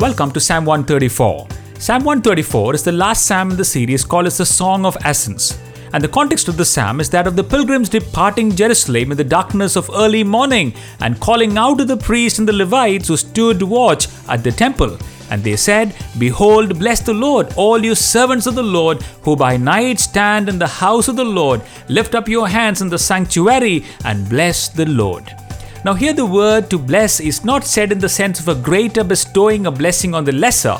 Welcome to Psalm 134. Psalm 134 is the last psalm in the series called as the Song of Ascents. And the context of the psalm is that of the pilgrims departing Jerusalem in the darkness of early morning and calling out to the priests and the Levites who stood watch at the temple. And they said, Behold, bless the Lord, all you servants of the Lord, who by night stand in the house of the Lord. Lift up your hands in the sanctuary and bless the Lord. Now, here the word to bless is not said in the sense of a greater bestowing a blessing on the lesser.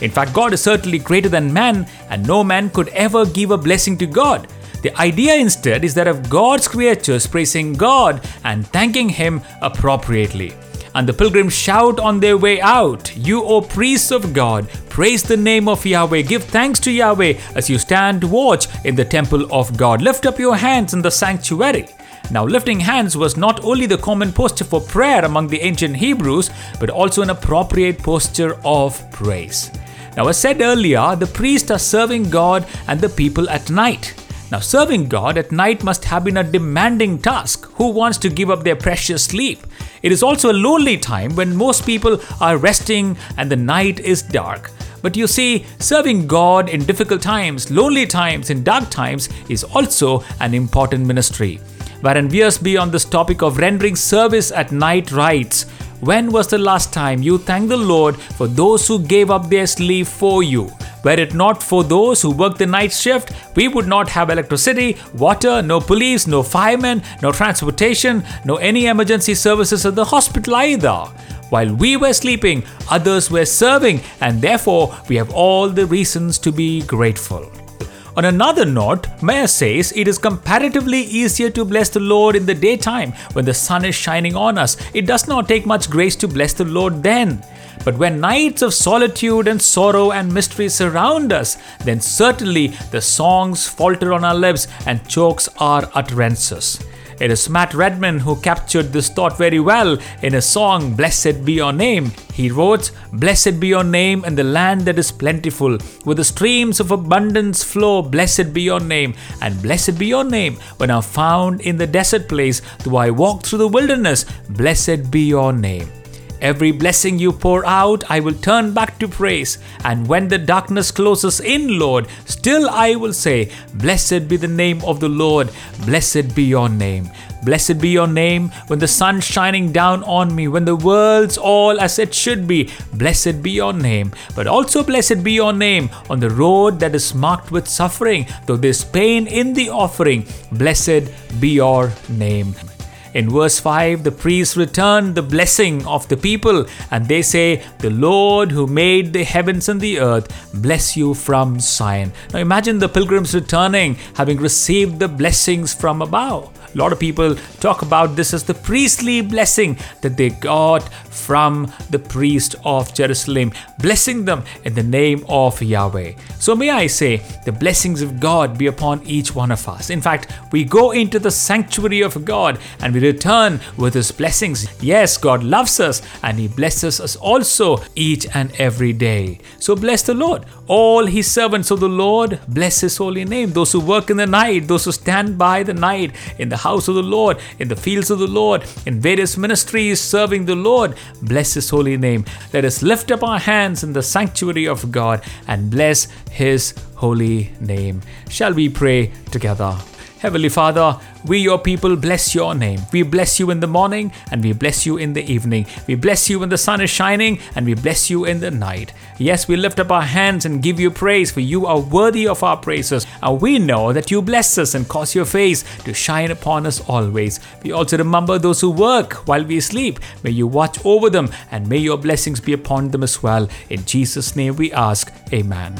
In fact, God is certainly greater than man, and no man could ever give a blessing to God. The idea instead is that of God's creatures praising God and thanking Him appropriately. And the pilgrims shout on their way out, You, O priests of God, praise the name of Yahweh, give thanks to Yahweh as you stand watch in the temple of God. Lift up your hands in the sanctuary. Now, lifting hands was not only the common posture for prayer among the ancient Hebrews, but also an appropriate posture of praise. Now, as said earlier, the priests are serving God and the people at night. Now, serving God at night must have been a demanding task. Who wants to give up their precious sleep? It is also a lonely time when most people are resting and the night is dark. But you see, serving God in difficult times, lonely times, in dark times is also an important ministry. Warren Wiersbe on this topic of rendering service at night writes, when was the last time you thanked the Lord for those who gave up their sleep for you? Were it not for those who worked the night shift, we would not have electricity, water, no police, no firemen, no transportation, no any emergency services at the hospital either. While we were sleeping, others were serving, and therefore we have all the reasons to be grateful. On another note, Meyer says it is comparatively easier to bless the Lord in the daytime when the sun is shining on us. It does not take much grace to bless the Lord then. But when nights of solitude and sorrow and mystery surround us, then certainly the songs falter on our lips and chokes our utterances. It is Matt Redman who captured this thought very well in his song Blessed Be Your Name. He wrote, Blessed be your name in the land that is plentiful, where the streams of abundance flow. Blessed be your name, and blessed be your name when I'm found in the desert place, though I walk through the wilderness. Blessed be your name. Every blessing you pour out, I will turn back to praise. And when the darkness closes in, Lord, still I will say, Blessed be the name of the Lord, blessed be your name. Blessed be your name when the sun shining down on me, when the world's all as it should be. Blessed be your name. But also blessed be your name on the road that is marked with suffering, though there's pain in the offering. Blessed be your name. In verse 5, the priests return the blessing of the people and they say, The Lord who made the heavens and the earth bless you from Zion. Now imagine the pilgrims returning, having received the blessings from above. A lot of people talk about this as the priestly blessing that they got from the priest of Jerusalem, blessing them in the name of Yahweh. So, may I say, the blessings of God be upon each one of us. In fact, we go into the sanctuary of God and we return with His blessings. Yes, God loves us and He blesses us also each and every day. So, bless the Lord. All His servants of the Lord, bless His holy name. Those who work in the night, those who stand by the night in the house of the Lord, in the fields of the Lord, in various ministries serving the Lord. Bless His holy name. Let us lift up our hands in the sanctuary of God and bless His holy name. Shall we pray together? Heavenly Father, we, your people, bless your name. We bless you in the morning and we bless you in the evening. We bless you when the sun is shining and we bless you in the night. Yes, we lift up our hands and give you praise, for you are worthy of our praises. And we know that you bless us and cause your face to shine upon us always. We also remember those who work while we sleep. May you watch over them and may your blessings be upon them as well. In Jesus' name we ask, Amen.